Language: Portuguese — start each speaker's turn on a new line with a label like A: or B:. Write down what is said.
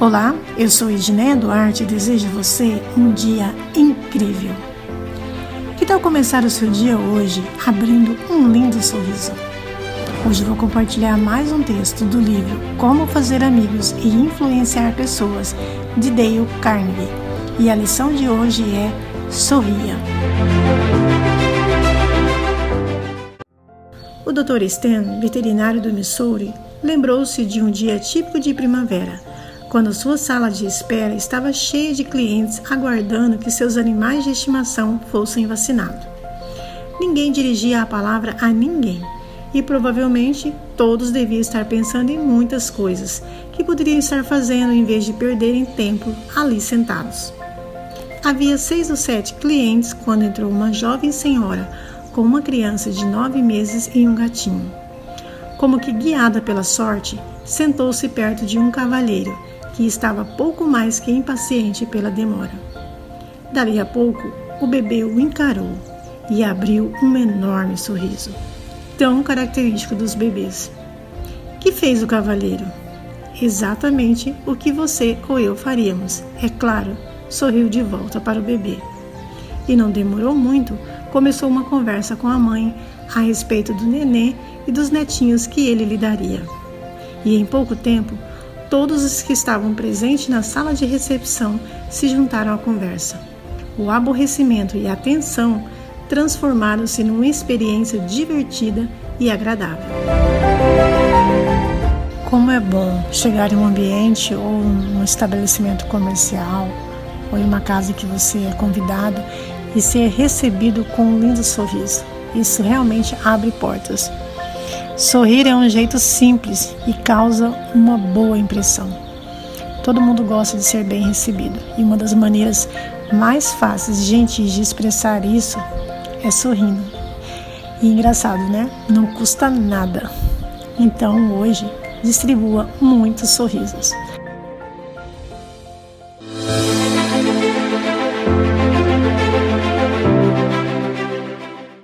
A: Olá, eu sou Edneia Duarte e desejo a você um dia incrível. Que tal começar o seu dia hoje abrindo um lindo sorriso? Hoje vou compartilhar mais um texto do livro Como Fazer Amigos e Influenciar Pessoas, de Dale Carnegie. E a lição de hoje é Sorria. O Dr. Stan, veterinário do Missouri, lembrou-se de um dia típico de primavera quando sua sala de espera estava cheia de clientes aguardando que seus animais de estimação fossem vacinados. Ninguém dirigia a palavra a ninguém e provavelmente todos deviam estar pensando em muitas coisas que poderiam estar fazendo em vez de perderem tempo ali sentados. Havia seis ou sete clientes quando entrou uma jovem senhora com uma criança de nove meses e um gatinho. Como que guiada pela sorte, sentou-se perto de um cavalheiro que estava pouco mais que impaciente pela demora. Dali a pouco, o bebê o encarou e abriu um enorme sorriso, tão característico dos bebês. Que fez o cavalheiro? Exatamente o que você ou eu faríamos, é claro, sorriu de volta para o bebê. E não demorou muito, começou uma conversa com a mãe a respeito do nenê e dos netinhos que ele lhe daria. E em pouco tempo, Todos os que estavam presentes na sala de recepção se juntaram à conversa. O aborrecimento e a tensão transformaram-se numa experiência divertida e agradável. Como é bom chegar em um ambiente ou um estabelecimento comercial ou em uma casa que você é convidado e ser recebido com um lindo sorriso. Isso realmente abre portas. Sorrir é um jeito simples e causa uma boa impressão. Todo mundo gosta de ser bem recebido e uma das maneiras mais fáceis e gentis de expressar isso é sorrindo. E engraçado, né? Não custa nada. Então hoje distribua muitos sorrisos.